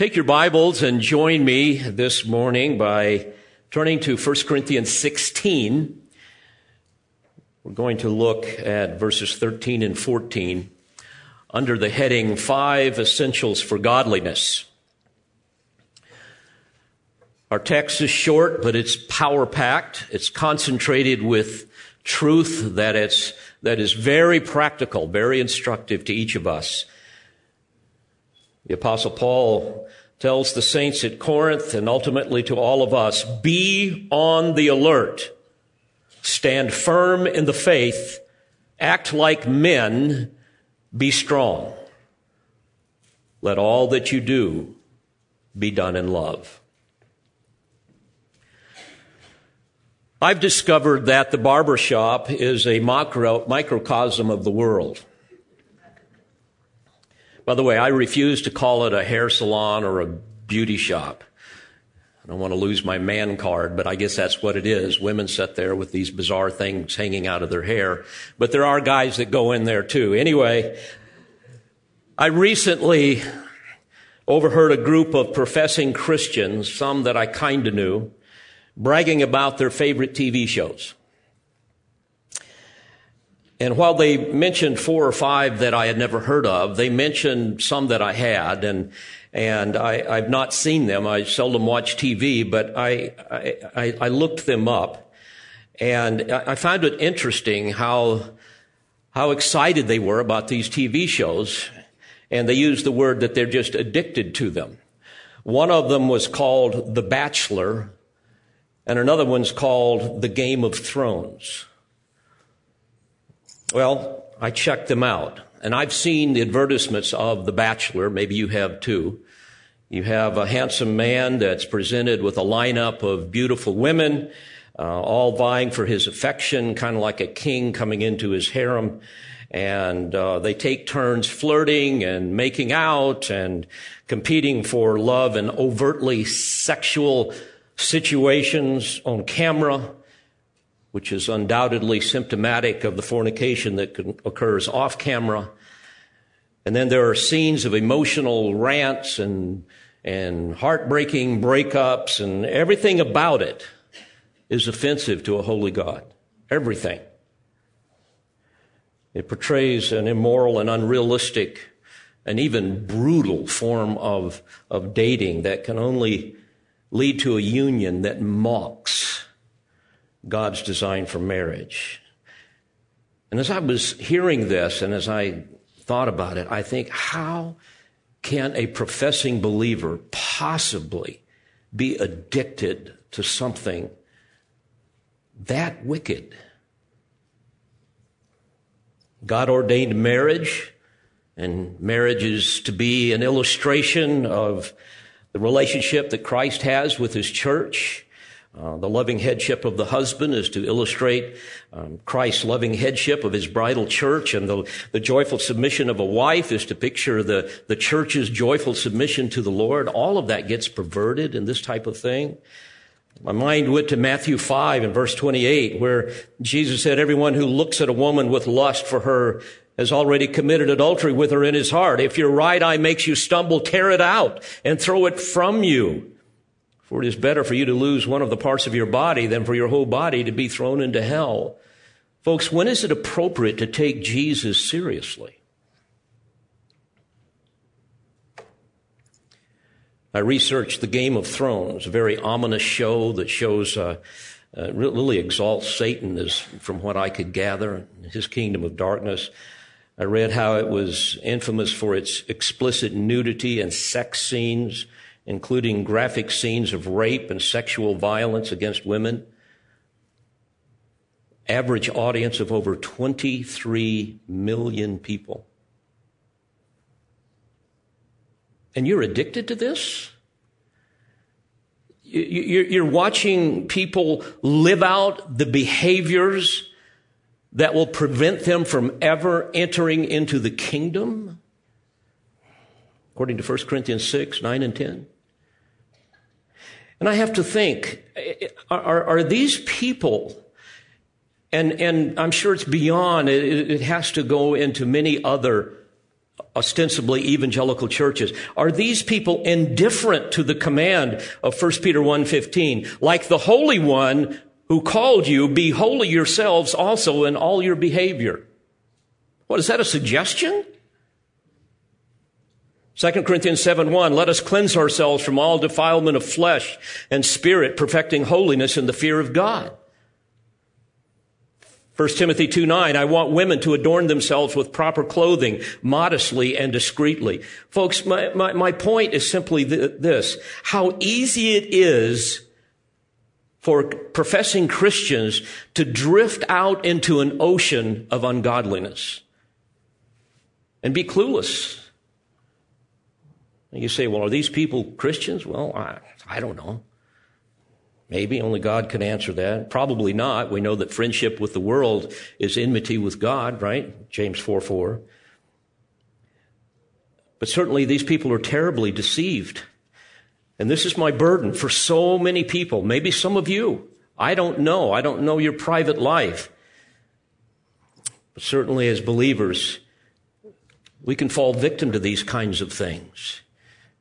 Take your Bibles and join me this morning by turning to 1 Corinthians 16. We're going to look at verses 13 and 14 under the heading Five Essentials for Godliness. Our text is short, but it's power packed. It's concentrated with truth that it's, that is very practical, very instructive to each of us. The apostle Paul tells the saints at Corinth and ultimately to all of us, be on the alert. Stand firm in the faith. Act like men. Be strong. Let all that you do be done in love. I've discovered that the barbershop is a macro, microcosm of the world. By the way, I refuse to call it a hair salon or a beauty shop. I don't want to lose my man card, but I guess that's what it is. Women sit there with these bizarre things hanging out of their hair. But there are guys that go in there too. Anyway, I recently overheard a group of professing Christians, some that I kind of knew, bragging about their favorite TV shows. And while they mentioned four or five that I had never heard of, they mentioned some that I had, and and I, have not seen them. I seldom watch TV, but I, I, I looked them up, and I found it interesting how how excited they were about these TV shows, and they used the word that they're just addicted to them. One of them was called The Bachelor, and another one's called The Game of Thrones. Well, I checked them out. And I've seen the advertisements of The Bachelor. Maybe you have too. You have a handsome man that's presented with a lineup of beautiful women, uh, all vying for his affection, kind of like a king coming into his harem. And uh, they take turns flirting and making out and competing for love in overtly sexual situations on camera which is undoubtedly symptomatic of the fornication that occurs off camera. And then there are scenes of emotional rants and, and heartbreaking breakups and everything about it is offensive to a holy God. Everything. It portrays an immoral and unrealistic and even brutal form of, of dating that can only lead to a union that mocks God's design for marriage. And as I was hearing this and as I thought about it, I think, how can a professing believer possibly be addicted to something that wicked? God ordained marriage, and marriage is to be an illustration of the relationship that Christ has with his church. Uh, the loving headship of the husband is to illustrate um, Christ's loving headship of his bridal church, and the, the joyful submission of a wife is to picture the, the church's joyful submission to the Lord. All of that gets perverted in this type of thing. My mind went to Matthew 5 and verse 28, where Jesus said, Everyone who looks at a woman with lust for her has already committed adultery with her in his heart. If your right eye makes you stumble, tear it out and throw it from you. For it is better for you to lose one of the parts of your body than for your whole body to be thrown into hell. Folks, when is it appropriate to take Jesus seriously? I researched the Game of Thrones, a very ominous show that shows, uh, uh, really exalts Satan, as from what I could gather, his kingdom of darkness. I read how it was infamous for its explicit nudity and sex scenes including graphic scenes of rape and sexual violence against women. Average audience of over 23 million people. And you're addicted to this? You're watching people live out the behaviors that will prevent them from ever entering into the kingdom? according to 1 Corinthians 6, 9, and 10. And I have to think, eh, eh, are, are these people, and, and I'm sure it's beyond, it, it has to go into many other ostensibly evangelical churches. Are these people indifferent to the command of 1 Peter 1:15? Like the Holy One who called you, be holy yourselves also in all your behavior. What is that a suggestion? 2 Corinthians 7 1, let us cleanse ourselves from all defilement of flesh and spirit, perfecting holiness in the fear of God. 1 Timothy 2 9, I want women to adorn themselves with proper clothing, modestly and discreetly. Folks, my, my, my point is simply th- this. How easy it is for professing Christians to drift out into an ocean of ungodliness and be clueless. And you say, well, are these people Christians? Well, I, I don't know. Maybe only God can answer that. Probably not. We know that friendship with the world is enmity with God, right? James 4 4. But certainly these people are terribly deceived. And this is my burden for so many people, maybe some of you. I don't know. I don't know your private life. But certainly as believers, we can fall victim to these kinds of things.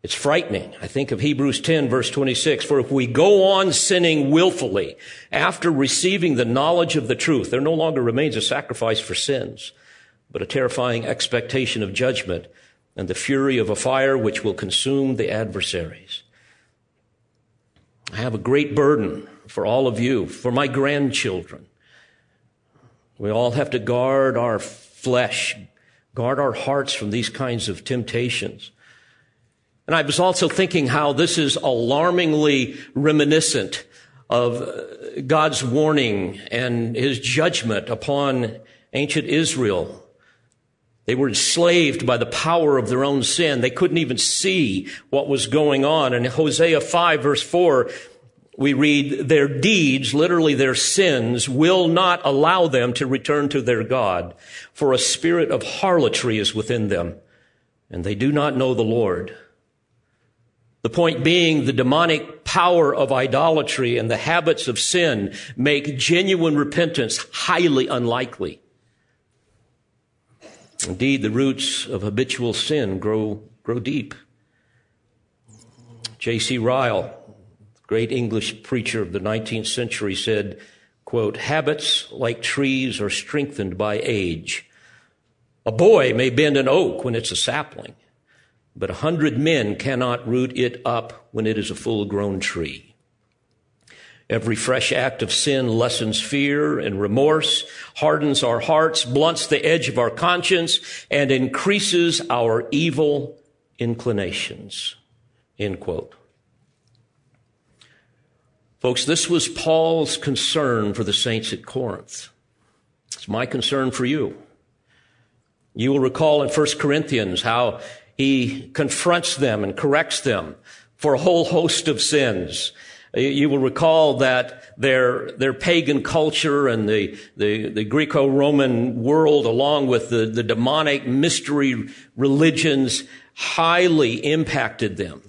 It's frightening. I think of Hebrews 10 verse 26. For if we go on sinning willfully after receiving the knowledge of the truth, there no longer remains a sacrifice for sins, but a terrifying expectation of judgment and the fury of a fire which will consume the adversaries. I have a great burden for all of you, for my grandchildren. We all have to guard our flesh, guard our hearts from these kinds of temptations. And I was also thinking how this is alarmingly reminiscent of uh, God's warning and his judgment upon ancient Israel. They were enslaved by the power of their own sin. They couldn't even see what was going on. And in Hosea 5 verse 4, we read, their deeds, literally their sins, will not allow them to return to their God, for a spirit of harlotry is within them, and they do not know the Lord. The point being the demonic power of idolatry and the habits of sin make genuine repentance highly unlikely. Indeed, the roots of habitual sin grow, grow deep. J.C. Ryle, great English preacher of the 19th century said, quote, habits like trees are strengthened by age. A boy may bend an oak when it's a sapling but a hundred men cannot root it up when it is a full grown tree. Every fresh act of sin lessens fear and remorse, hardens our hearts, blunts the edge of our conscience, and increases our evil inclinations. End quote. Folks, this was Paul's concern for the saints at Corinth. It's my concern for you. You will recall in 1 Corinthians how he confronts them and corrects them for a whole host of sins. You will recall that their, their pagan culture and the, the, the Greco-Roman world, along with the, the demonic mystery religions, highly impacted them.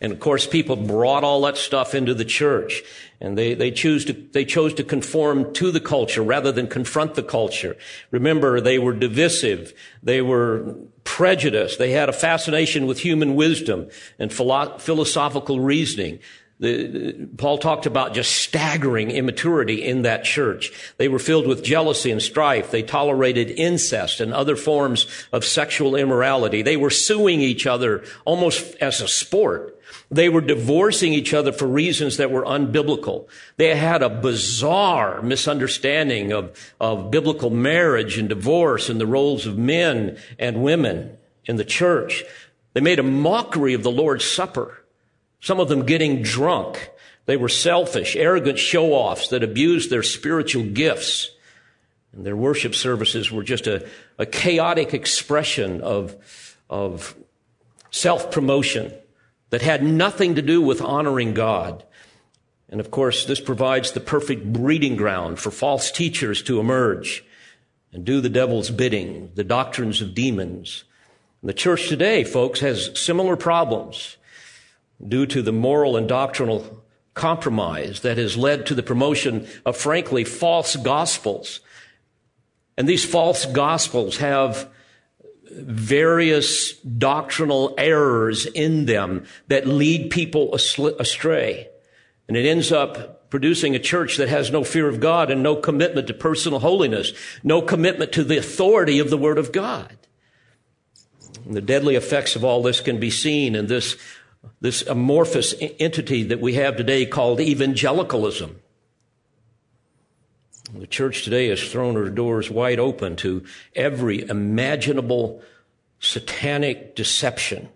And of course, people brought all that stuff into the church. And they, they choose to, they chose to conform to the culture rather than confront the culture. Remember, they were divisive. They were prejudiced. They had a fascination with human wisdom and philo- philosophical reasoning. The, the, Paul talked about just staggering immaturity in that church. They were filled with jealousy and strife. They tolerated incest and other forms of sexual immorality. They were suing each other almost as a sport. They were divorcing each other for reasons that were unbiblical. They had a bizarre misunderstanding of, of biblical marriage and divorce and the roles of men and women in the church. They made a mockery of the Lord's Supper. Some of them getting drunk. They were selfish, arrogant show-offs that abused their spiritual gifts. And their worship services were just a, a chaotic expression of, of self-promotion that had nothing to do with honoring God. And of course, this provides the perfect breeding ground for false teachers to emerge and do the devil's bidding, the doctrines of demons. And the church today, folks, has similar problems due to the moral and doctrinal compromise that has led to the promotion of, frankly, false gospels. And these false gospels have various doctrinal errors in them that lead people astray. And it ends up producing a church that has no fear of God and no commitment to personal holiness, no commitment to the authority of the Word of God. And the deadly effects of all this can be seen in this, this amorphous entity that we have today called evangelicalism. The church today has thrown her doors wide open to every imaginable satanic deception,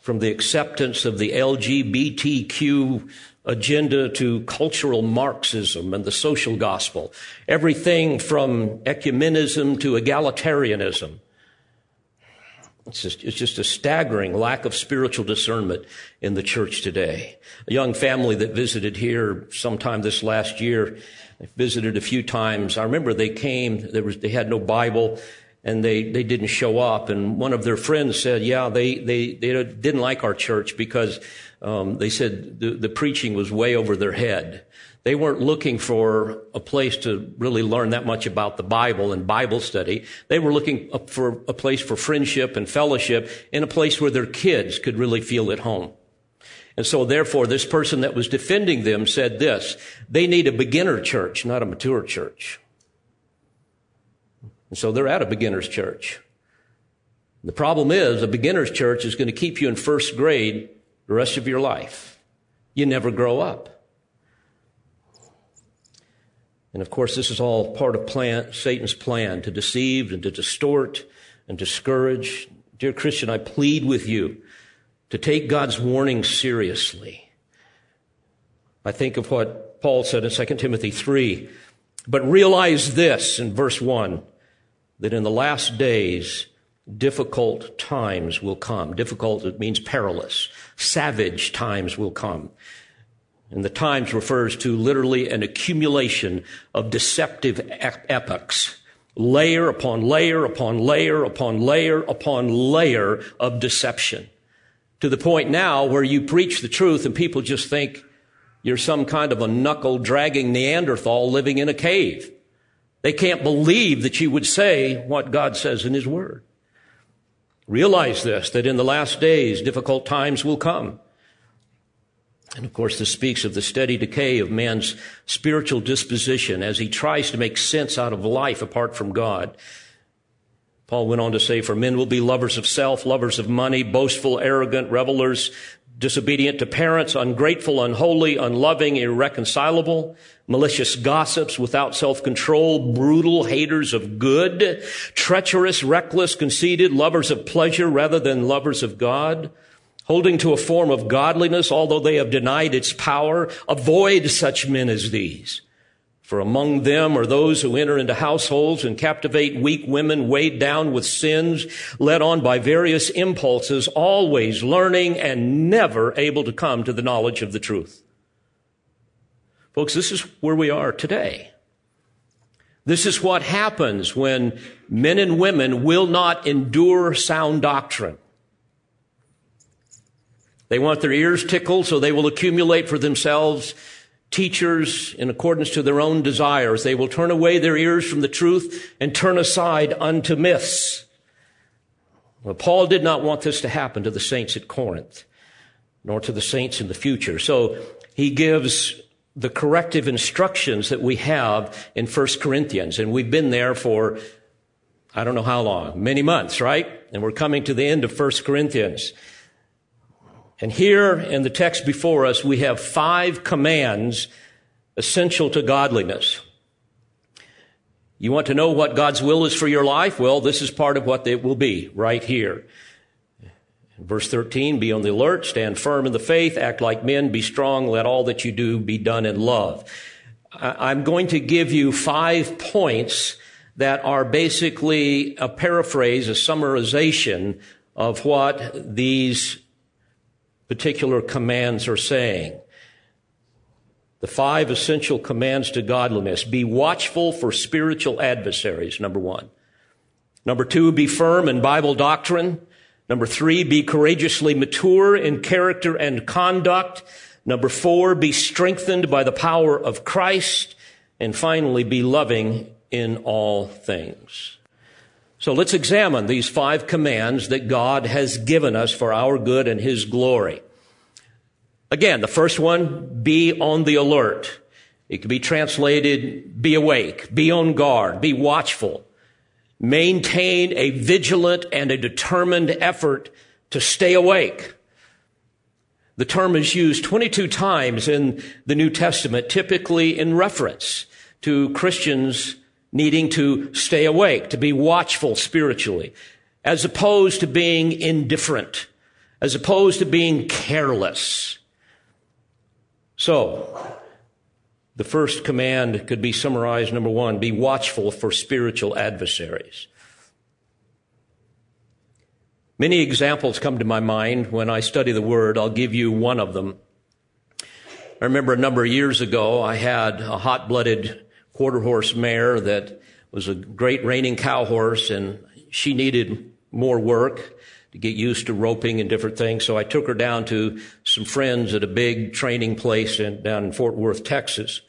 from the acceptance of the LGBTQ agenda to cultural Marxism and the social gospel, everything from ecumenism to egalitarianism. It's just, it's just a staggering lack of spiritual discernment in the church today. A young family that visited here sometime this last year, visited a few times. I remember they came, there was, they had no Bible and they, they didn't show up. And one of their friends said, yeah, they, they, they didn't like our church because, um, they said the, the preaching was way over their head. They weren't looking for a place to really learn that much about the Bible and Bible study. They were looking for a place for friendship and fellowship in a place where their kids could really feel at home. And so therefore, this person that was defending them said this, they need a beginner church, not a mature church. And so they're at a beginner's church. The problem is a beginner's church is going to keep you in first grade the rest of your life. You never grow up. And of course, this is all part of plan, Satan's plan to deceive and to distort and discourage. Dear Christian, I plead with you to take God's warning seriously. I think of what Paul said in 2 Timothy 3. But realize this in verse 1 that in the last days, difficult times will come. Difficult, it means perilous. Savage times will come. And the times refers to literally an accumulation of deceptive epochs. Layer upon layer upon layer upon layer upon layer of deception. To the point now where you preach the truth and people just think you're some kind of a knuckle dragging Neanderthal living in a cave. They can't believe that you would say what God says in His Word. Realize this, that in the last days difficult times will come. And of course, this speaks of the steady decay of man's spiritual disposition as he tries to make sense out of life apart from God. Paul went on to say, for men will be lovers of self, lovers of money, boastful, arrogant, revelers, disobedient to parents, ungrateful, unholy, unloving, irreconcilable, malicious gossips without self-control, brutal, haters of good, treacherous, reckless, conceited, lovers of pleasure rather than lovers of God, holding to a form of godliness, although they have denied its power. Avoid such men as these. For among them are those who enter into households and captivate weak women weighed down with sins, led on by various impulses, always learning and never able to come to the knowledge of the truth. Folks, this is where we are today. This is what happens when men and women will not endure sound doctrine. They want their ears tickled, so they will accumulate for themselves teachers in accordance to their own desires. They will turn away their ears from the truth and turn aside unto myths. Well, Paul did not want this to happen to the saints at Corinth, nor to the saints in the future. So he gives the corrective instructions that we have in 1 Corinthians. And we've been there for, I don't know how long, many months, right? And we're coming to the end of 1 Corinthians. And here in the text before us, we have five commands essential to godliness. You want to know what God's will is for your life? Well, this is part of what it will be right here. Verse 13, be on the alert, stand firm in the faith, act like men, be strong, let all that you do be done in love. I'm going to give you five points that are basically a paraphrase, a summarization of what these particular commands are saying. The five essential commands to godliness. Be watchful for spiritual adversaries, number one. Number two, be firm in Bible doctrine. Number three, be courageously mature in character and conduct. Number four, be strengthened by the power of Christ. And finally, be loving in all things. So let's examine these five commands that God has given us for our good and His glory. Again, the first one, be on the alert. It could be translated, be awake, be on guard, be watchful. Maintain a vigilant and a determined effort to stay awake. The term is used 22 times in the New Testament, typically in reference to Christians needing to stay awake, to be watchful spiritually, as opposed to being indifferent, as opposed to being careless. So, the first command could be summarized number one, be watchful for spiritual adversaries. Many examples come to my mind when I study the Word. I'll give you one of them. I remember a number of years ago, I had a hot blooded quarter horse mare that was a great reining cow horse and she needed more work to get used to roping and different things. So I took her down to some friends at a big training place in, down in Fort Worth, Texas.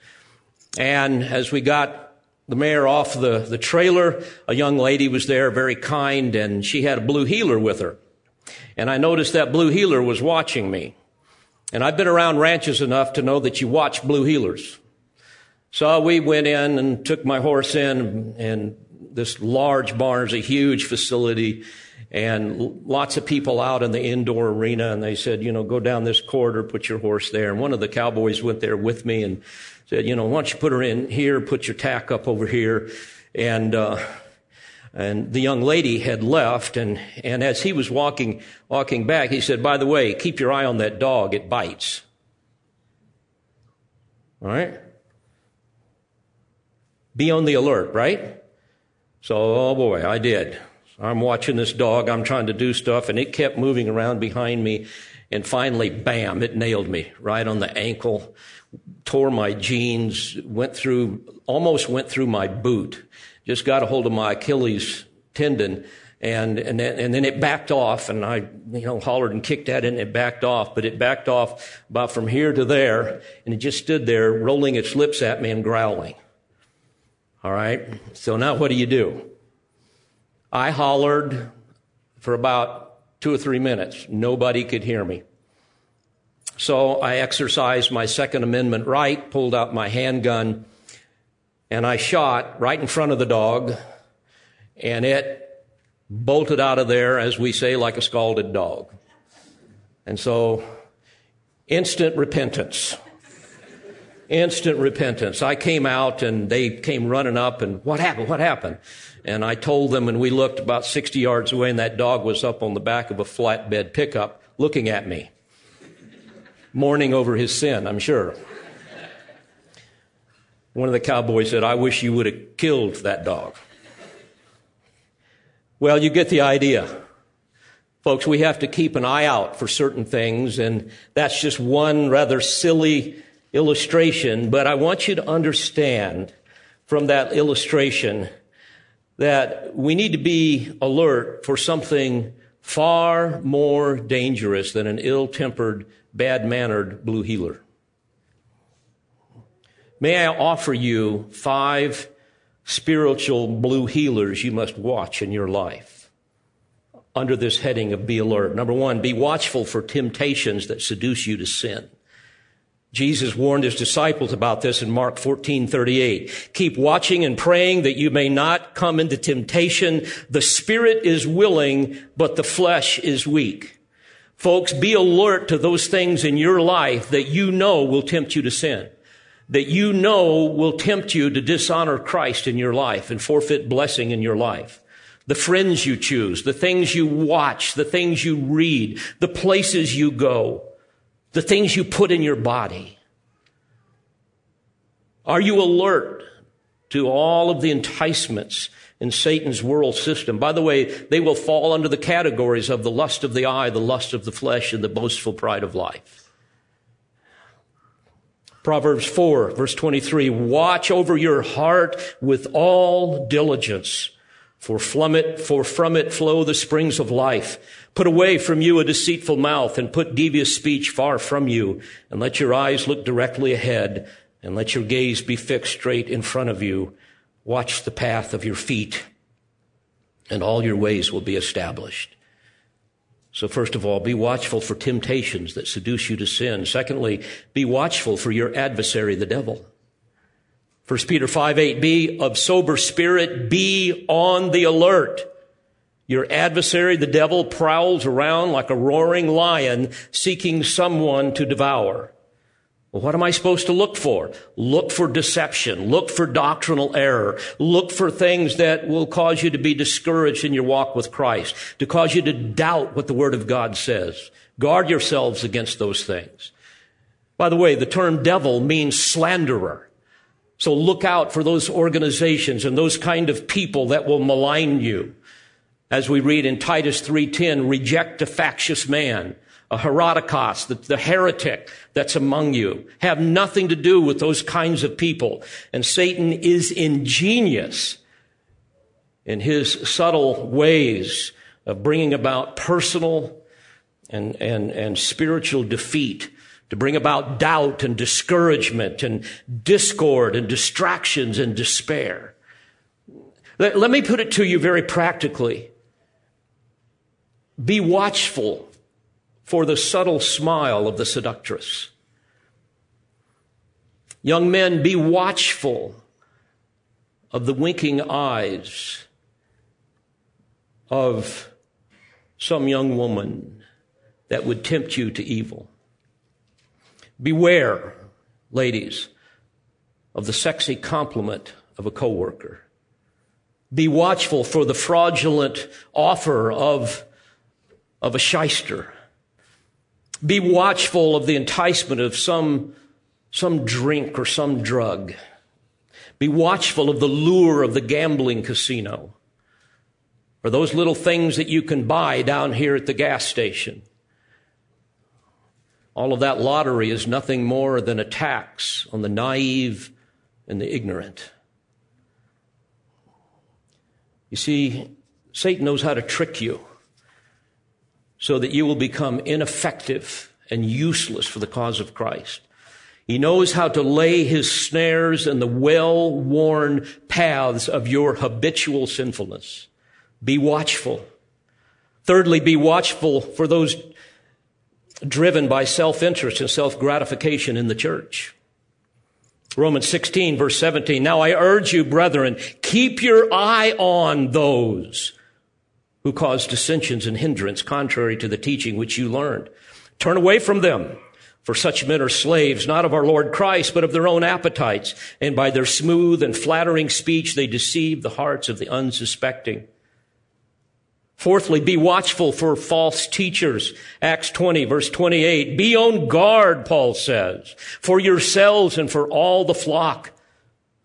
And as we got the mare off the, the trailer, a young lady was there, very kind, and she had a blue heeler with her. And I noticed that blue heeler was watching me. And I've been around ranches enough to know that you watch blue heelers. So we went in and took my horse in, and this large barn is a huge facility, and lots of people out in the indoor arena. And they said, you know, go down this corridor, put your horse there. And one of the cowboys went there with me and said, you know, why don't you put her in here, put your tack up over here, and. Uh, and the young lady had left and, and as he was walking, walking back, he said, by the way, keep your eye on that dog. It bites. All right. Be on the alert, right? So, oh boy, I did. I'm watching this dog. I'm trying to do stuff and it kept moving around behind me. And finally, bam, it nailed me right on the ankle, tore my jeans, went through, almost went through my boot, just got a hold of my Achilles tendon. And, and, then, and then it backed off and I, you know, hollered and kicked at it and it backed off, but it backed off about from here to there and it just stood there rolling its lips at me and growling. All right. So now what do you do? I hollered for about two or three minutes. Nobody could hear me. So I exercised my Second Amendment right, pulled out my handgun, and I shot right in front of the dog, and it bolted out of there, as we say, like a scalded dog. And so, instant repentance instant repentance. I came out and they came running up and what happened? What happened? And I told them and we looked about 60 yards away and that dog was up on the back of a flatbed pickup looking at me, mourning over his sin, I'm sure. One of the cowboys said, I wish you would have killed that dog. Well, you get the idea. Folks, we have to keep an eye out for certain things, and that's just one rather silly illustration, but I want you to understand from that illustration that we need to be alert for something far more dangerous than an ill tempered, bad mannered blue heeler. May I offer you five spiritual blue heelers you must watch in your life under this heading of be alert. Number one, be watchful for temptations that seduce you to sin. Jesus warned his disciples about this in Mark 14, 38. Keep watching and praying that you may not come into temptation. The spirit is willing, but the flesh is weak. Folks, be alert to those things in your life that you know will tempt you to sin. That you know will tempt you to dishonor Christ in your life and forfeit blessing in your life. The friends you choose, the things you watch, the things you read, the places you go the things you put in your body? Are you alert to all of the enticements in Satan's world system? By the way, they will fall under the categories of the lust of the eye, the lust of the flesh, and the boastful pride of life. Proverbs 4, verse 23 Watch over your heart with all diligence, for from it, for from it flow the springs of life. Put away from you a deceitful mouth and put devious speech far from you and let your eyes look directly ahead and let your gaze be fixed straight in front of you. Watch the path of your feet and all your ways will be established. So first of all, be watchful for temptations that seduce you to sin. Secondly, be watchful for your adversary, the devil. 1 Peter 5, 8, be of sober spirit, be on the alert. Your adversary, the devil, prowls around like a roaring lion seeking someone to devour. Well, what am I supposed to look for? Look for deception. Look for doctrinal error. Look for things that will cause you to be discouraged in your walk with Christ, to cause you to doubt what the Word of God says. Guard yourselves against those things. By the way, the term devil means slanderer. So look out for those organizations and those kind of people that will malign you. As we read in Titus 3:10, reject a factious man a hairetikos, the, the heretic that's among you. Have nothing to do with those kinds of people. And Satan is ingenious in his subtle ways of bringing about personal and, and, and spiritual defeat, to bring about doubt and discouragement and discord and distractions and despair. Let, let me put it to you very practically. Be watchful for the subtle smile of the seductress. Young men, be watchful of the winking eyes of some young woman that would tempt you to evil. Beware, ladies, of the sexy compliment of a coworker. Be watchful for the fraudulent offer of, of a shyster. Be watchful of the enticement of some, some drink or some drug. Be watchful of the lure of the gambling casino or those little things that you can buy down here at the gas station. All of that lottery is nothing more than a tax on the naive and the ignorant. You see, Satan knows how to trick you so that you will become ineffective and useless for the cause of Christ. He knows how to lay his snares in the well-worn paths of your habitual sinfulness. Be watchful. Thirdly, be watchful for those driven by self-interest and self-gratification in the church. Romans 16 verse 17. Now I urge you, brethren, keep your eye on those who cause dissensions and hindrance contrary to the teaching which you learned. Turn away from them. For such men are slaves, not of our Lord Christ, but of their own appetites. And by their smooth and flattering speech, they deceive the hearts of the unsuspecting. Fourthly, be watchful for false teachers. Acts 20 verse 28. Be on guard, Paul says, for yourselves and for all the flock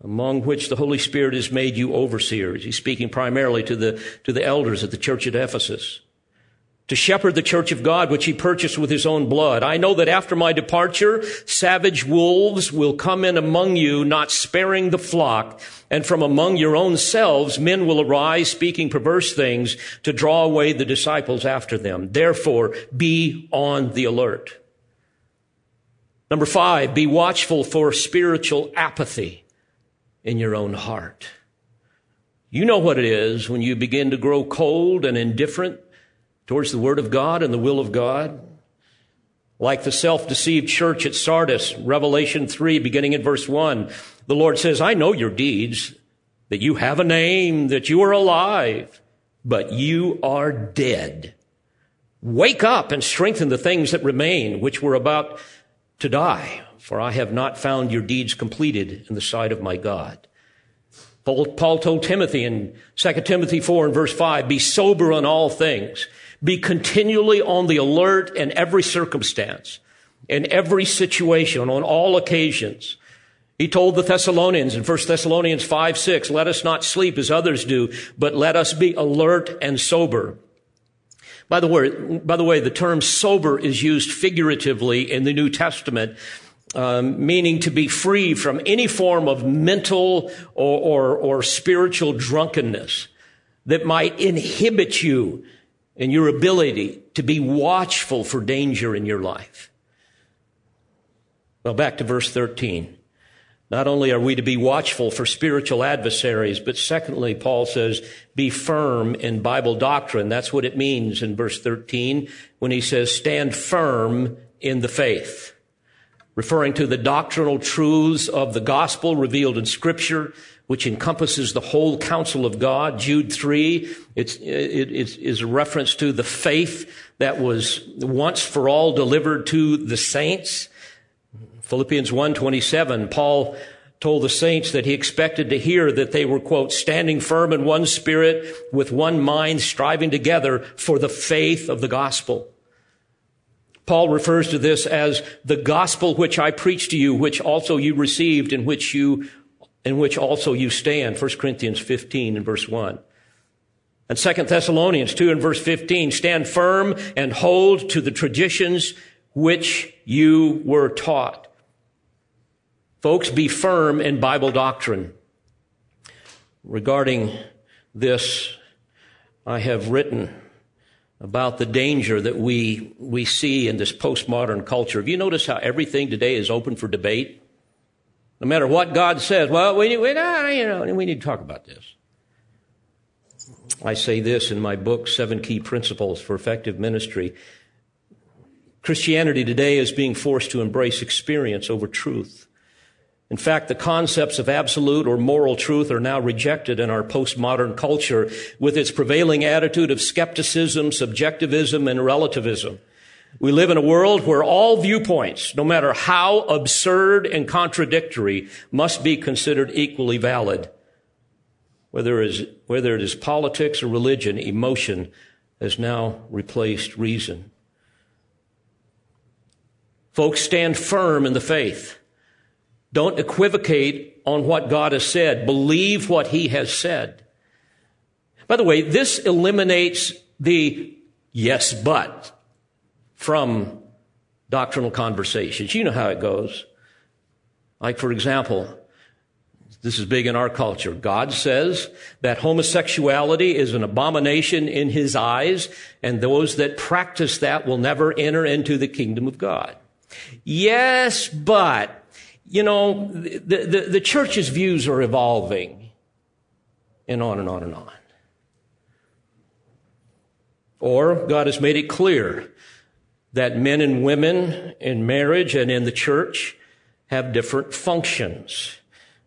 among which the Holy Spirit has made you overseers. He's speaking primarily to the, to the elders at the church at Ephesus. To shepherd the church of God, which he purchased with his own blood. I know that after my departure, savage wolves will come in among you, not sparing the flock. And from among your own selves, men will arise speaking perverse things to draw away the disciples after them. Therefore, be on the alert. Number five, be watchful for spiritual apathy in your own heart. You know what it is when you begin to grow cold and indifferent towards the Word of God and the will of God. Like the self-deceived church at Sardis, Revelation 3, beginning in verse 1, the Lord says, I know your deeds, that you have a name, that you are alive, but you are dead. Wake up and strengthen the things that remain, which were about to die for I have not found your deeds completed in the sight of my God. Paul, told Timothy in 2 Timothy 4 and verse 5, be sober on all things. Be continually on the alert in every circumstance, in every situation, on all occasions. He told the Thessalonians in 1 Thessalonians 5, 6, let us not sleep as others do, but let us be alert and sober. By the way, by the way, the term sober is used figuratively in the New Testament um, meaning to be free from any form of mental or, or, or spiritual drunkenness that might inhibit you in your ability to be watchful for danger in your life. Well, back to verse 13. Not only are we to be watchful for spiritual adversaries, but secondly, Paul says, be firm in Bible doctrine. That's what it means in verse 13 when he says, stand firm in the faith. Referring to the doctrinal truths of the gospel revealed in scripture, which encompasses the whole counsel of God. Jude 3, it's, it, it is a reference to the faith that was once for all delivered to the saints. Philippians 1:27, Paul told the saints that he expected to hear that they were, quote, standing firm in one spirit, with one mind, striving together for the faith of the gospel. Paul refers to this as the gospel which I preached to you, which also you received, in which you, in which also you stand. 1 Corinthians 15 and verse 1. And 2 Thessalonians 2 and verse 15, stand firm and hold to the traditions which you were taught. Folks, be firm in Bible doctrine. Regarding this, I have written about the danger that we, we see in this postmodern culture. Have you noticed how everything today is open for debate? No matter what God says, well, we, we, you know, we need to talk about this. I say this in my book, Seven Key Principles for Effective Ministry. Christianity today is being forced to embrace experience over truth. In fact, the concepts of absolute or moral truth are now rejected in our postmodern culture with its prevailing attitude of skepticism, subjectivism, and relativism. We live in a world where all viewpoints, no matter how absurd and contradictory, must be considered equally valid. Whether it is, whether it is politics or religion, emotion has now replaced reason. Folks, stand firm in the faith. Don't equivocate on what God has said. Believe what He has said. By the way, this eliminates the yes, but from doctrinal conversations. You know how it goes. Like, for example, this is big in our culture. God says that homosexuality is an abomination in his eyes, and those that practice that will never enter into the kingdom of God. Yes, but you know, the, the, the church's views are evolving, and on and on and on. Or God has made it clear that men and women in marriage and in the church have different functions.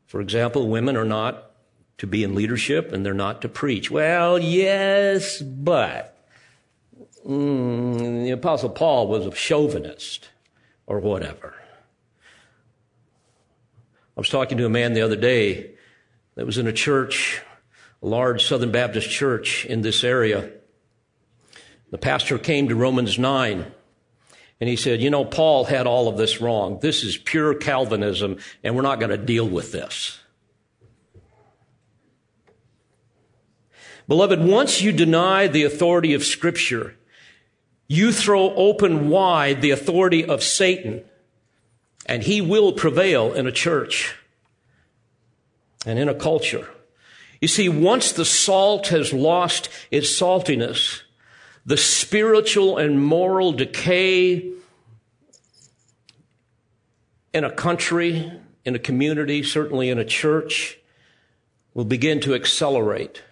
For example, women are not to be in leadership and they're not to preach. Well, yes, but mm, the Apostle Paul was a chauvinist or whatever. I was talking to a man the other day that was in a church, a large Southern Baptist church in this area. The pastor came to Romans 9 and he said, You know, Paul had all of this wrong. This is pure Calvinism, and we're not going to deal with this. Beloved, once you deny the authority of Scripture, you throw open wide the authority of Satan and he will prevail in a church and in a culture. You see, once the salt has lost its saltiness, the spiritual and moral decay in a country, in a community, certainly in a church, will begin to accelerate.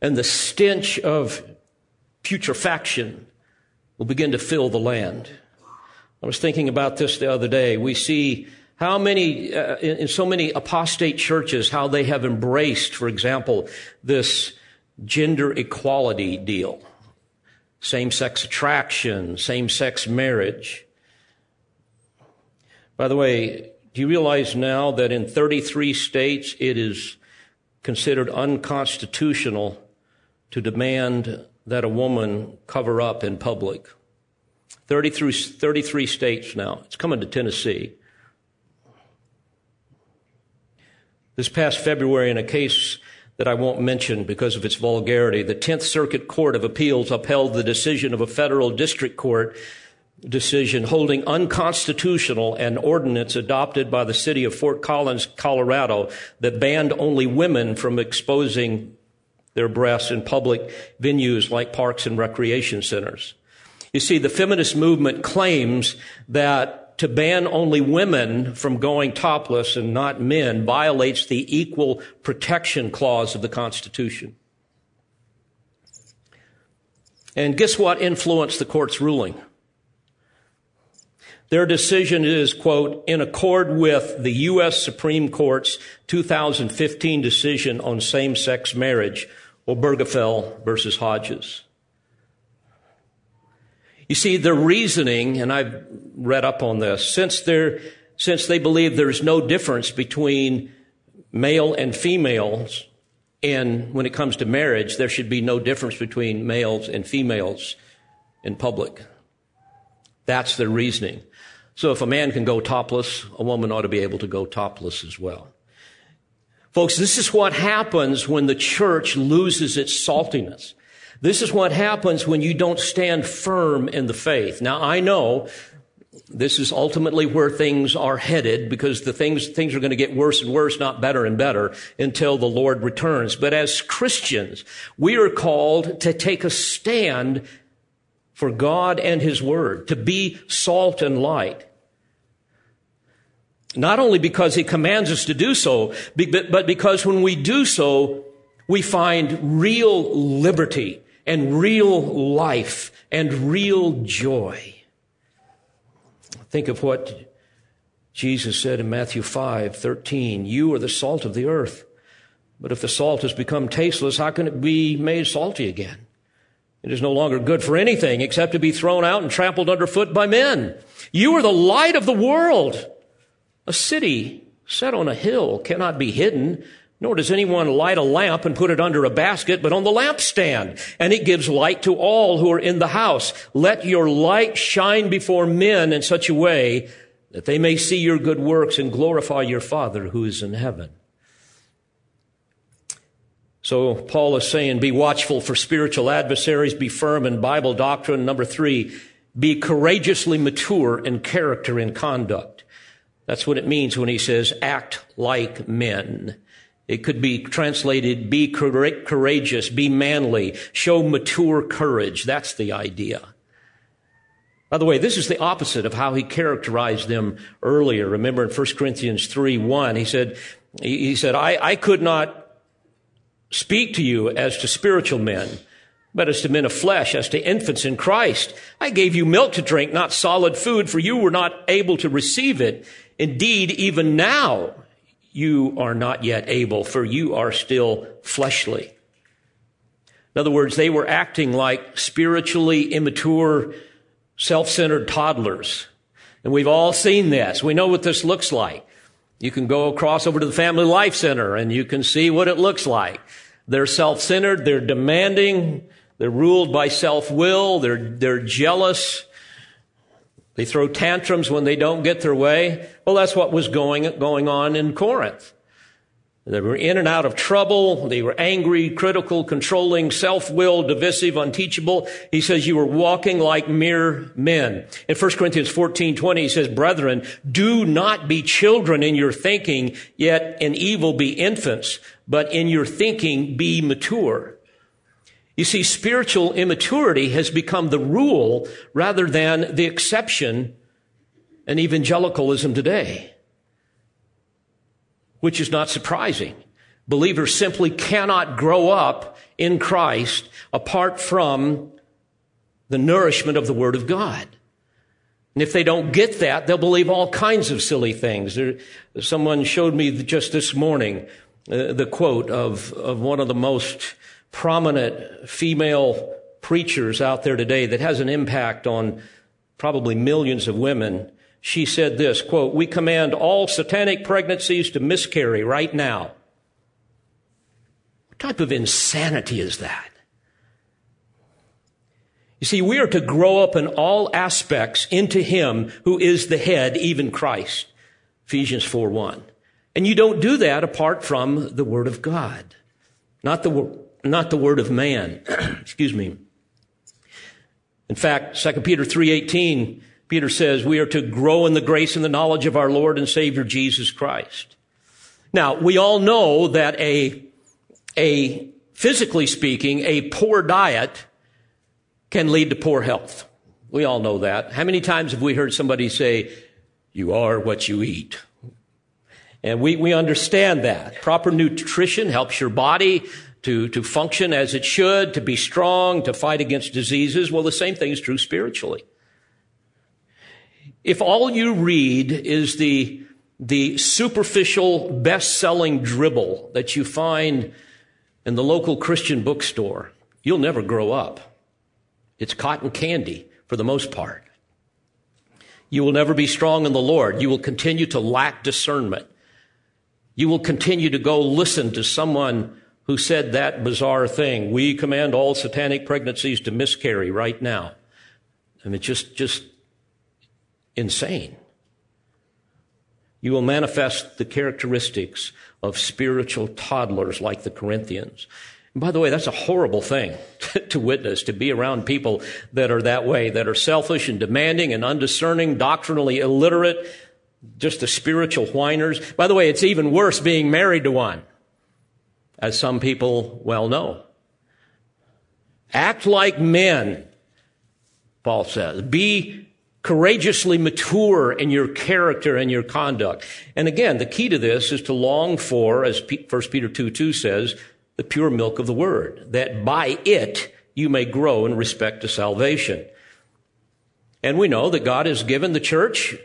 And the stench of putrefaction will begin to fill the land. I was thinking about this the other day. We see how many, uh, in, in so many apostate churches, how they have embraced, for example, this gender equality deal. Same sex attraction, same sex marriage. By the way, do you realize now that in 33 states it is considered unconstitutional to demand that a woman cover up in public? 33, 33 states now. It's coming to Tennessee. This past February, in a case that I won't mention because of its vulgarity, the 10th Circuit Court of Appeals upheld the decision of a federal district court decision holding unconstitutional an ordinance adopted by the city of Fort Collins, Colorado, that banned only women from exposing their breasts in public venues like parks and recreation centers. You see, the feminist movement claims that to ban only women from going topless and not men violates the equal protection clause of the Constitution. And guess what influenced the court's ruling? Their decision is, quote, in accord with the U.S. Supreme Court's 2015 decision on same-sex marriage, Obergefell versus Hodges. You see, their reasoning, and I've read up on this, since they're, since they believe there's no difference between male and females in, when it comes to marriage, there should be no difference between males and females in public. That's their reasoning. So if a man can go topless, a woman ought to be able to go topless as well. Folks, this is what happens when the church loses its saltiness. This is what happens when you don't stand firm in the faith. Now, I know this is ultimately where things are headed because the things, things are going to get worse and worse, not better and better until the Lord returns. But as Christians, we are called to take a stand for God and His Word, to be salt and light. Not only because He commands us to do so, but because when we do so, we find real liberty and real life and real joy. Think of what Jesus said in Matthew 5 13. You are the salt of the earth. But if the salt has become tasteless, how can it be made salty again? It is no longer good for anything except to be thrown out and trampled underfoot by men. You are the light of the world. A city set on a hill cannot be hidden, nor does anyone light a lamp and put it under a basket, but on the lampstand, and it gives light to all who are in the house. Let your light shine before men in such a way that they may see your good works and glorify your Father who is in heaven. So Paul is saying, be watchful for spiritual adversaries, be firm in Bible doctrine. Number three, be courageously mature in character and conduct. That's what it means when he says, act like men. It could be translated, be courageous, be manly, show mature courage. That's the idea. By the way, this is the opposite of how he characterized them earlier. Remember in 1 Corinthians 3, 1, he said, he said, I, I could not speak to you as to spiritual men, but as to men of flesh, as to infants in Christ. I gave you milk to drink, not solid food, for you were not able to receive it. Indeed, even now you are not yet able, for you are still fleshly. In other words, they were acting like spiritually immature, self-centered toddlers. And we've all seen this. We know what this looks like. You can go across over to the Family Life Center and you can see what it looks like. They're self-centered. They're demanding. They're ruled by self-will. They're, they're jealous. They throw tantrums when they don't get their way. Well, that's what was going, going on in Corinth. They were in and out of trouble. They were angry, critical, controlling, self-willed, divisive, unteachable. He says you were walking like mere men. In 1 Corinthians 14, 20, he says, brethren, do not be children in your thinking, yet in evil be infants, but in your thinking be mature. You see, spiritual immaturity has become the rule rather than the exception in evangelicalism today which is not surprising. Believers simply cannot grow up in Christ apart from the nourishment of the Word of God. And if they don't get that, they'll believe all kinds of silly things. There, someone showed me just this morning uh, the quote of, of one of the most prominent female preachers out there today that has an impact on probably millions of women she said this, quote, we command all satanic pregnancies to miscarry right now. What type of insanity is that? You see, we are to grow up in all aspects into Him who is the head, even Christ. Ephesians 4 1. And you don't do that apart from the Word of God, not the, not the Word of man. Excuse me. In fact, 2 Peter 3.18 Peter says we are to grow in the grace and the knowledge of our Lord and Savior Jesus Christ. Now, we all know that a, a, physically speaking, a poor diet can lead to poor health. We all know that. How many times have we heard somebody say, You are what you eat. And we, we understand that. Proper nutrition helps your body to, to function as it should, to be strong, to fight against diseases. Well, the same thing is true spiritually. If all you read is the, the superficial best-selling dribble that you find in the local Christian bookstore, you'll never grow up. It's cotton candy for the most part. You will never be strong in the Lord. You will continue to lack discernment. You will continue to go listen to someone who said that bizarre thing. We command all satanic pregnancies to miscarry right now. I mean, just, just insane. You will manifest the characteristics of spiritual toddlers like the Corinthians. And by the way, that's a horrible thing to witness, to be around people that are that way, that are selfish and demanding and undiscerning, doctrinally illiterate, just the spiritual whiners. By the way, it's even worse being married to one, as some people well know. Act like men, Paul says. Be courageously mature in your character and your conduct. And again, the key to this is to long for, as 1 Peter 2 2 says, the pure milk of the word, that by it you may grow in respect to salvation. And we know that God has given the church,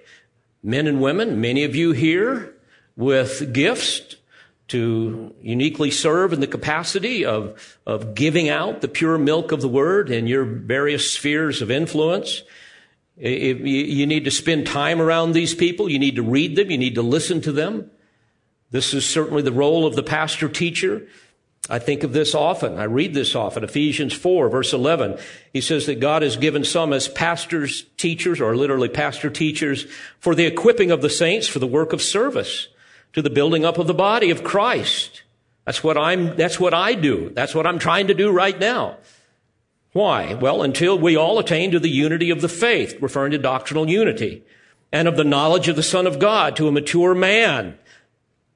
men and women, many of you here, with gifts to uniquely serve in the capacity of, of giving out the pure milk of the word in your various spheres of influence. If you need to spend time around these people. You need to read them. You need to listen to them. This is certainly the role of the pastor teacher. I think of this often. I read this often. Ephesians 4 verse 11. He says that God has given some as pastors, teachers, or literally pastor teachers for the equipping of the saints for the work of service to the building up of the body of Christ. That's what I'm, that's what I do. That's what I'm trying to do right now. Why? Well, until we all attain to the unity of the faith, referring to doctrinal unity, and of the knowledge of the Son of God to a mature man,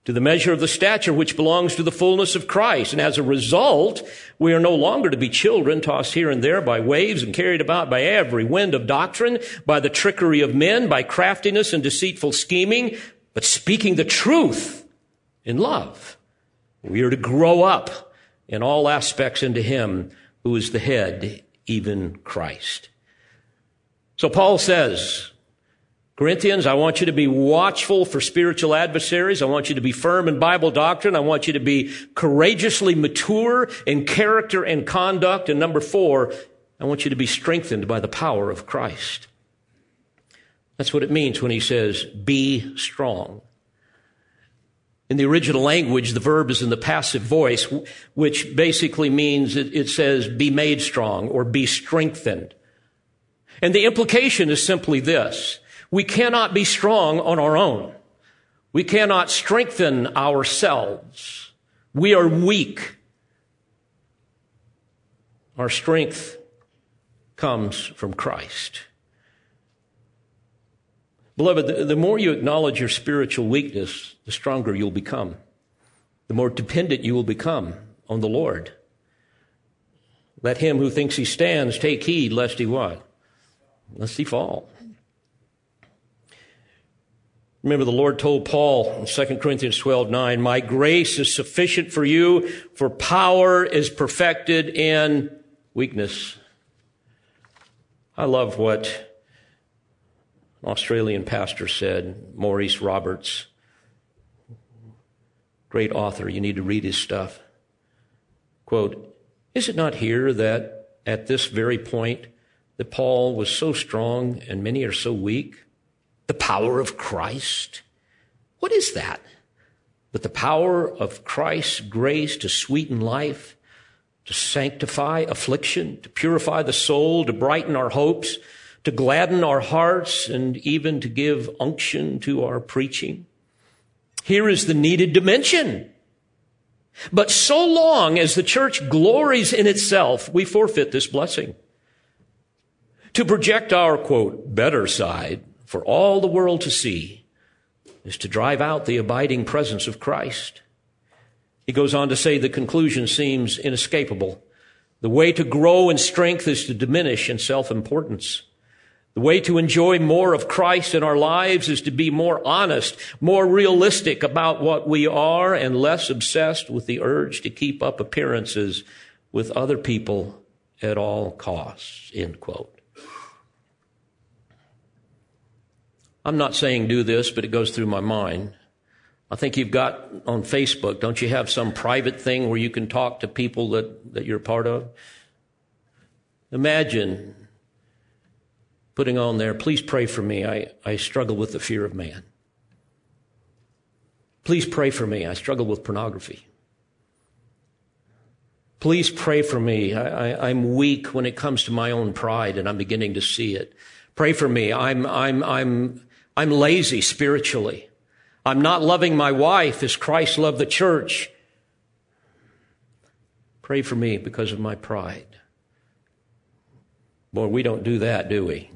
to the measure of the stature which belongs to the fullness of Christ. And as a result, we are no longer to be children tossed here and there by waves and carried about by every wind of doctrine, by the trickery of men, by craftiness and deceitful scheming, but speaking the truth in love. We are to grow up in all aspects into Him who is the head, even Christ. So Paul says, Corinthians, I want you to be watchful for spiritual adversaries. I want you to be firm in Bible doctrine. I want you to be courageously mature in character and conduct. And number four, I want you to be strengthened by the power of Christ. That's what it means when he says, be strong. In the original language, the verb is in the passive voice, which basically means it, it says, be made strong or be strengthened. And the implication is simply this. We cannot be strong on our own. We cannot strengthen ourselves. We are weak. Our strength comes from Christ. Beloved, the, the more you acknowledge your spiritual weakness, the stronger you'll become. The more dependent you will become on the Lord. Let him who thinks he stands take heed lest he what? Lest he fall. Remember, the Lord told Paul in 2 Corinthians 12, 9, My grace is sufficient for you, for power is perfected in weakness. I love what Australian pastor said, Maurice Roberts. Great author. You need to read his stuff. Quote, Is it not here that at this very point that Paul was so strong and many are so weak? The power of Christ. What is that? But the power of Christ's grace to sweeten life, to sanctify affliction, to purify the soul, to brighten our hopes, to gladden our hearts, and even to give unction to our preaching. Here is the needed dimension. But so long as the church glories in itself, we forfeit this blessing. To project our, quote, better side for all the world to see is to drive out the abiding presence of Christ. He goes on to say the conclusion seems inescapable. The way to grow in strength is to diminish in self-importance. The way to enjoy more of Christ in our lives is to be more honest, more realistic about what we are, and less obsessed with the urge to keep up appearances with other people at all costs. End quote. I'm not saying do this, but it goes through my mind. I think you've got on Facebook, don't you have some private thing where you can talk to people that, that you're part of? Imagine putting on there, please pray for me. I, I struggle with the fear of man. Please pray for me. I struggle with pornography. Please pray for me. I, am weak when it comes to my own pride and I'm beginning to see it. Pray for me. I'm, I'm, I'm, I'm lazy spiritually. I'm not loving my wife as Christ loved the church. Pray for me because of my pride. Boy, we don't do that, do we?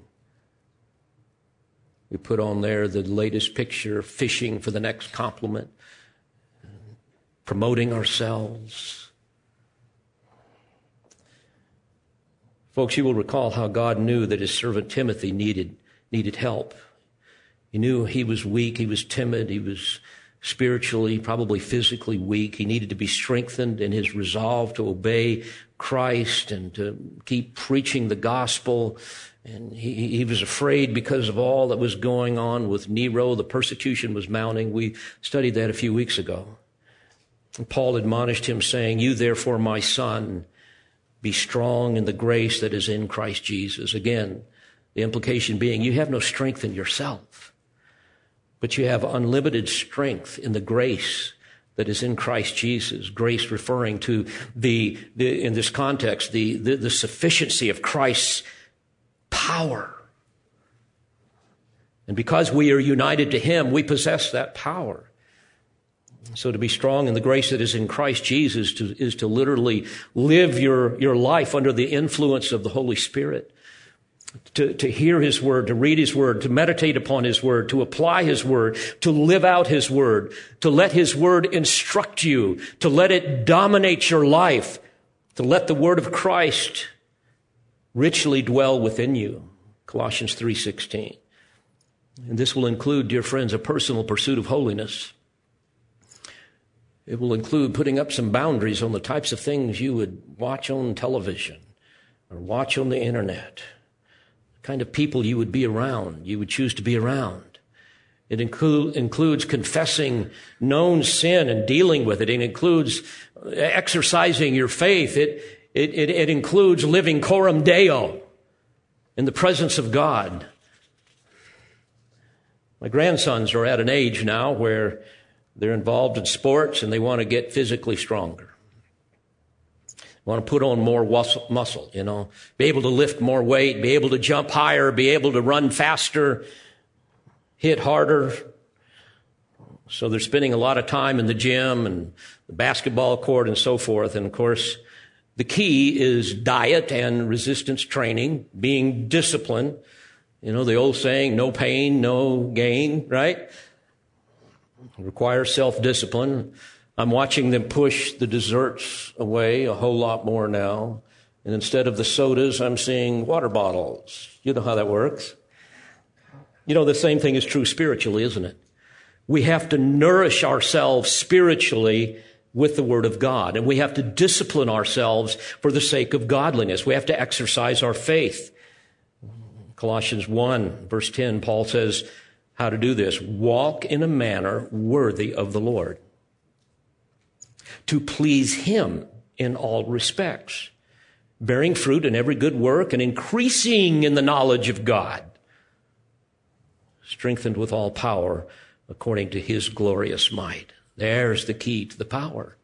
We put on there the latest picture, fishing for the next compliment, promoting ourselves. Folks, you will recall how God knew that his servant Timothy needed, needed help. He knew he was weak, he was timid, he was spiritually, probably physically weak. He needed to be strengthened in his resolve to obey Christ and to keep preaching the gospel. And he, he was afraid because of all that was going on with Nero. The persecution was mounting. We studied that a few weeks ago. And Paul admonished him, saying, You therefore, my son, be strong in the grace that is in Christ Jesus. Again, the implication being you have no strength in yourself but you have unlimited strength in the grace that is in Christ Jesus. Grace referring to the, the in this context, the, the, the sufficiency of Christ's power. And because we are united to Him, we possess that power. So to be strong in the grace that is in Christ Jesus to, is to literally live your, your life under the influence of the Holy Spirit to, to hear his word, to read his word, to meditate upon his word, to apply his word, to live out his word, to let his word instruct you, to let it dominate your life, to let the word of Christ richly dwell within you. Colossians 3:16. And this will include, dear friends, a personal pursuit of holiness. It will include putting up some boundaries on the types of things you would watch on television or watch on the internet the kind of people you would be around, you would choose to be around. It include, includes confessing known sin and dealing with it. It includes exercising your faith. It, it, it, it includes living coram deo in the presence of God. My grandsons are at an age now where they're involved in sports and they want to get physically stronger want to put on more muscle, you know, be able to lift more weight, be able to jump higher, be able to run faster, hit harder. So they're spending a lot of time in the gym and the basketball court and so forth. And of course, the key is diet and resistance training, being disciplined. You know, the old saying, no pain, no gain, right? Requires self-discipline. I'm watching them push the desserts away a whole lot more now. And instead of the sodas, I'm seeing water bottles. You know how that works. You know, the same thing is true spiritually, isn't it? We have to nourish ourselves spiritually with the Word of God. And we have to discipline ourselves for the sake of godliness. We have to exercise our faith. Colossians 1 verse 10, Paul says how to do this. Walk in a manner worthy of the Lord to please Him in all respects, bearing fruit in every good work and increasing in the knowledge of God, strengthened with all power according to His glorious might. There's the key to the power.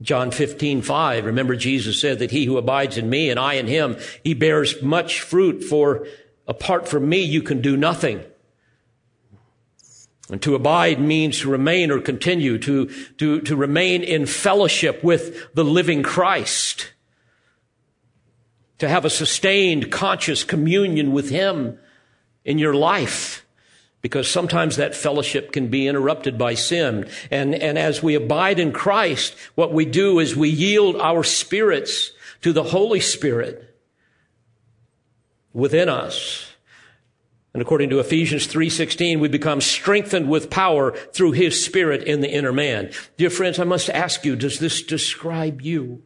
John 15, 5. Remember Jesus said that he who abides in me and I in him, he bears much fruit for apart from me you can do nothing. And to abide means to remain or continue, to, to, to remain in fellowship with the living Christ, to have a sustained conscious communion with Him in your life. Because sometimes that fellowship can be interrupted by sin. And, and as we abide in Christ, what we do is we yield our spirits to the Holy Spirit within us And according to Ephesians 3:16, we become strengthened with power through his spirit in the inner man. Dear friends, I must ask you, does this describe you?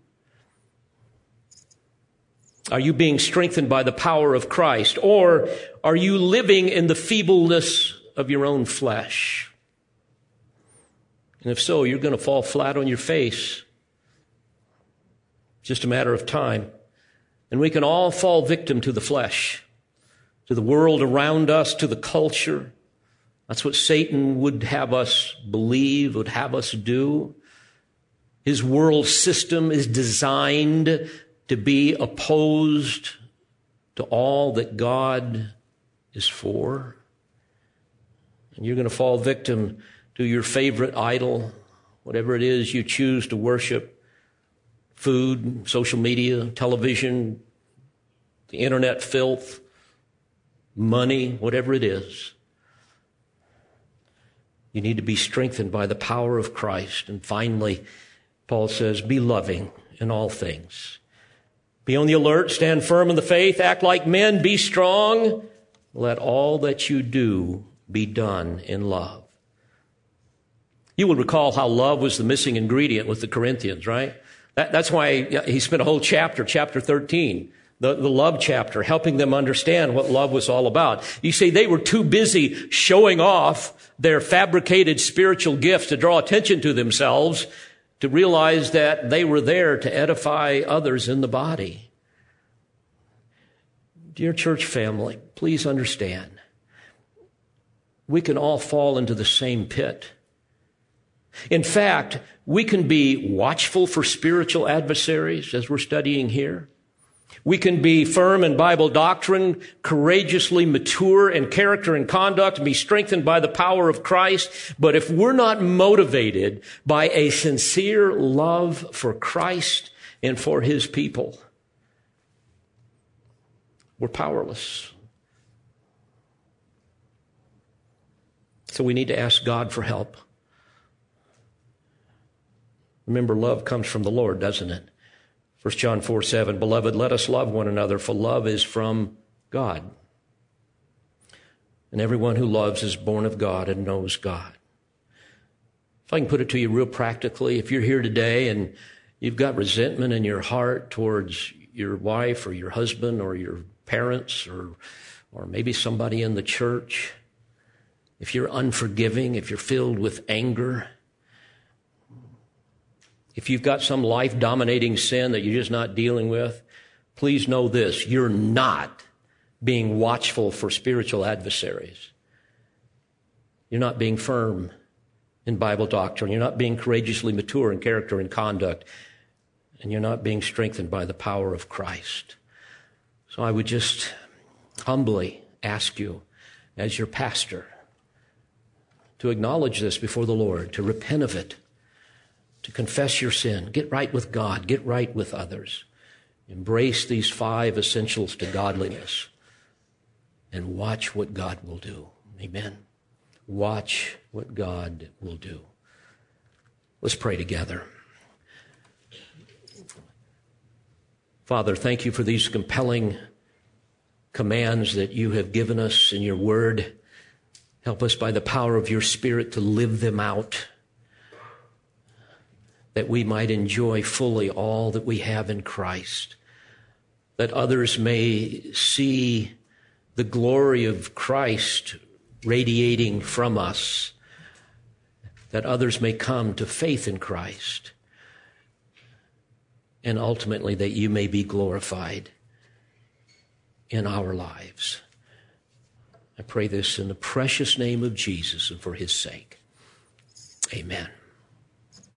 Are you being strengthened by the power of Christ or are you living in the feebleness of your own flesh? And if so, you're going to fall flat on your face. Just a matter of time. And we can all fall victim to the flesh to the world around us, to the culture. That's what Satan would have us believe, would have us do. His world system is designed to be opposed to all that God is for. And you're going to fall victim to your favorite idol, whatever it is you choose to worship food, social media, television, the internet filth money, whatever it is. You need to be strengthened by the power of Christ. And finally, Paul says, be loving in all things. Be on the alert, stand firm in the faith, act like men, be strong. Let all that you do be done in love. You will recall how love was the missing ingredient with the Corinthians, right? That, that's why he spent a whole chapter, chapter 13, the, the love chapter, helping them understand what love was all about. You see, they were too busy showing off their fabricated spiritual gifts to draw attention to themselves to realize that they were there to edify others in the body. Dear church family, please understand. We can all fall into the same pit. In fact, we can be watchful for spiritual adversaries as we're studying here. We can be firm in Bible doctrine, courageously mature in character and conduct, and be strengthened by the power of Christ. But if we're not motivated by a sincere love for Christ and for his people, we're powerless. So we need to ask God for help. Remember, love comes from the Lord, doesn't it? 1 John 4 7, Beloved, let us love one another, for love is from God. And everyone who loves is born of God and knows God. If I can put it to you real practically, if you're here today and you've got resentment in your heart towards your wife or your husband or your parents or, or maybe somebody in the church, if you're unforgiving, if you're filled with anger, if you've got some life dominating sin that you're just not dealing with, please know this. You're not being watchful for spiritual adversaries. You're not being firm in Bible doctrine. You're not being courageously mature in character and conduct. And you're not being strengthened by the power of Christ. So I would just humbly ask you, as your pastor, to acknowledge this before the Lord, to repent of it to confess your sin, get right with God, get right with others. Embrace these five essentials to godliness and watch what God will do. Amen. Watch what God will do. Let's pray together. Father, thank you for these compelling commands that you have given us in your word. Help us by the power of your Spirit to live them out that we might enjoy fully all that we have in Christ, that others may see the glory of Christ radiating from us, that others may come to faith in Christ, and ultimately that you may be glorified in our lives. I pray this in the precious name of Jesus and for his sake. Amen.